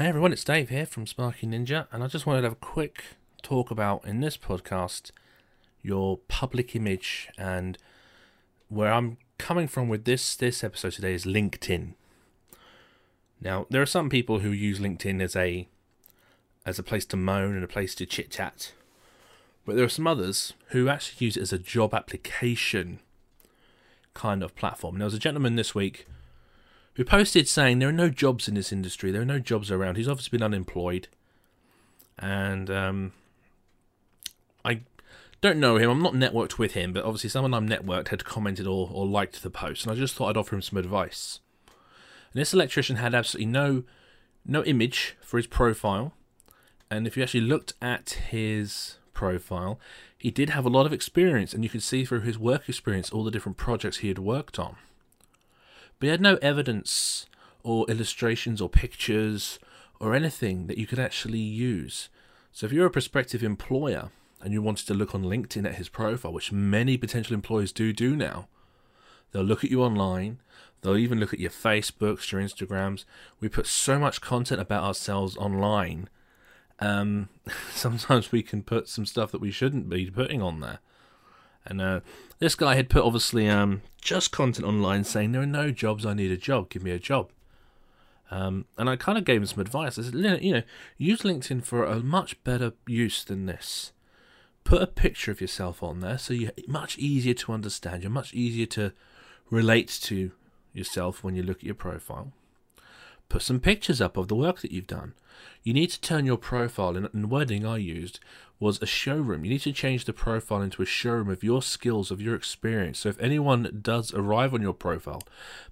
Hey everyone, it's Dave here from Sparky Ninja, and I just wanted to have a quick talk about in this podcast your public image and where I'm coming from with this this episode today is LinkedIn. Now, there are some people who use LinkedIn as a as a place to moan and a place to chit chat. But there are some others who actually use it as a job application kind of platform. Now, there was a gentleman this week who posted saying there are no jobs in this industry. There are no jobs around. He's obviously been unemployed, and um, I don't know him. I'm not networked with him, but obviously someone I'm networked had commented or, or liked the post, and I just thought I'd offer him some advice. And this electrician had absolutely no no image for his profile, and if you actually looked at his profile, he did have a lot of experience, and you could see through his work experience all the different projects he had worked on. But he had no evidence or illustrations or pictures or anything that you could actually use. So if you're a prospective employer and you wanted to look on LinkedIn at his profile, which many potential employers do do now, they'll look at you online, they'll even look at your Facebooks, your Instagrams. We put so much content about ourselves online. Um, sometimes we can put some stuff that we shouldn't be putting on there. And uh, this guy had put obviously um, just content online saying there are no jobs. I need a job. Give me a job. Um, and I kind of gave him some advice. I said, you know, use LinkedIn for a much better use than this. Put a picture of yourself on there, so you're much easier to understand. You're much easier to relate to yourself when you look at your profile. Put some pictures up of the work that you've done. You need to turn your profile, and the wording I used was a showroom. You need to change the profile into a showroom of your skills, of your experience. So if anyone does arrive on your profile,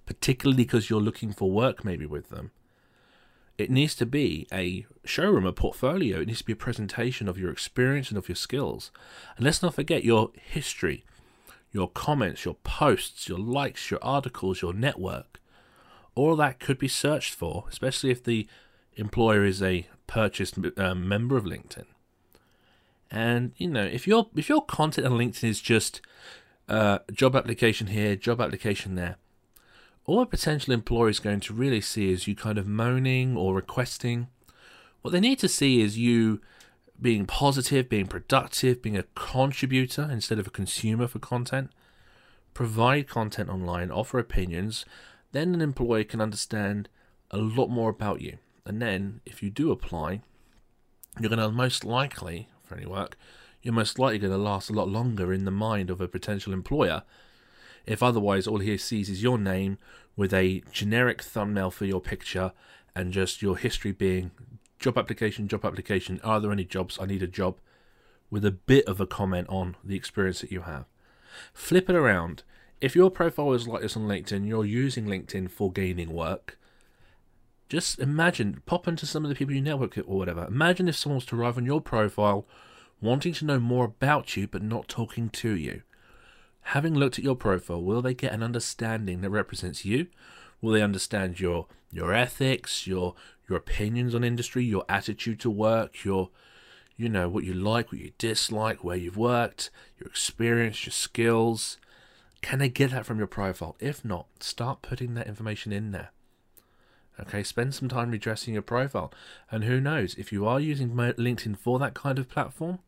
particularly because you're looking for work maybe with them, it needs to be a showroom, a portfolio. It needs to be a presentation of your experience and of your skills. And let's not forget your history, your comments, your posts, your likes, your articles, your network. All that could be searched for, especially if the employer is a purchased um, member of LinkedIn. And you know, if your if your content on LinkedIn is just uh, job application here, job application there, all a potential employer is going to really see is you kind of moaning or requesting. What they need to see is you being positive, being productive, being a contributor instead of a consumer for content. Provide content online, offer opinions, then an employer can understand a lot more about you. And then, if you do apply, you're going to most likely, for any work, you're most likely going to last a lot longer in the mind of a potential employer. If otherwise, all he sees is your name with a generic thumbnail for your picture and just your history being job application, job application, are there any jobs? I need a job, with a bit of a comment on the experience that you have. Flip it around. If your profile is like this on LinkedIn, you're using LinkedIn for gaining work, just imagine, pop into some of the people you network with or whatever. Imagine if someone was to arrive on your profile wanting to know more about you but not talking to you. Having looked at your profile, will they get an understanding that represents you? Will they understand your your ethics, your your opinions on industry, your attitude to work, your you know what you like, what you dislike, where you've worked, your experience, your skills? Can they get that from your profile? If not, start putting that information in there. Okay, spend some time redressing your profile. And who knows, if you are using LinkedIn for that kind of platform,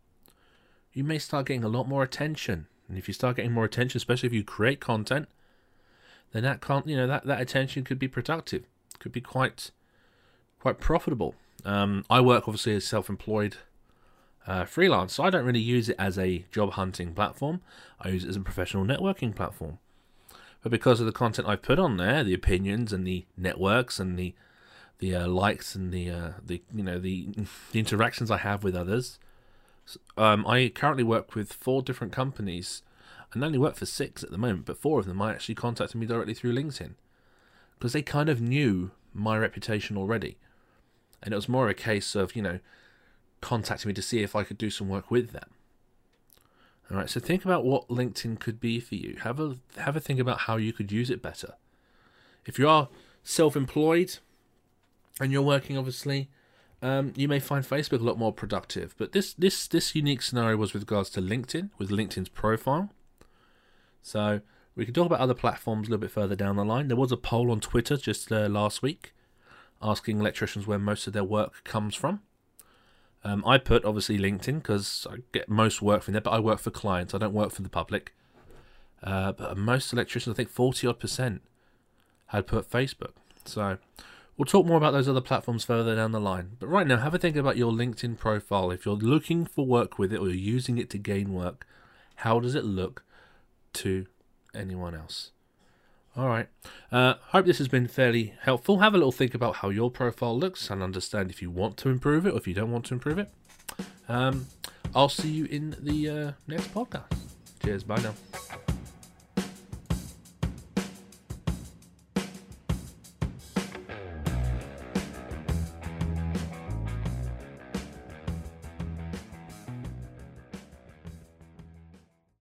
you may start getting a lot more attention. And if you start getting more attention, especially if you create content, then that can't, you know, that, that attention could be productive, could be quite, quite profitable. Um, I work obviously as self-employed uh, freelance, so I don't really use it as a job hunting platform. I use it as a professional networking platform. But because of the content I've put on there, the opinions and the networks and the the uh, likes and the uh, the you know the the interactions I have with others, um, I currently work with four different companies. and only work for six at the moment, but four of them I actually contacted me directly through LinkedIn because they kind of knew my reputation already, and it was more a case of you know contacting me to see if I could do some work with them. All right, so think about what LinkedIn could be for you. Have a have a think about how you could use it better. If you are self-employed and you're working, obviously, um, you may find Facebook a lot more productive. But this this this unique scenario was with regards to LinkedIn, with LinkedIn's profile. So we can talk about other platforms a little bit further down the line. There was a poll on Twitter just uh, last week asking electricians where most of their work comes from. Um, I put obviously LinkedIn because I get most work from there, but I work for clients. I don't work for the public. Uh, but most electricians, I think forty odd percent, had put Facebook. So we'll talk more about those other platforms further down the line. But right now, have a think about your LinkedIn profile. If you're looking for work with it or you're using it to gain work, how does it look to anyone else? All right. Uh, hope this has been fairly helpful. Have a little think about how your profile looks and understand if you want to improve it or if you don't want to improve it. Um, I'll see you in the uh, next podcast. Cheers. Bye now.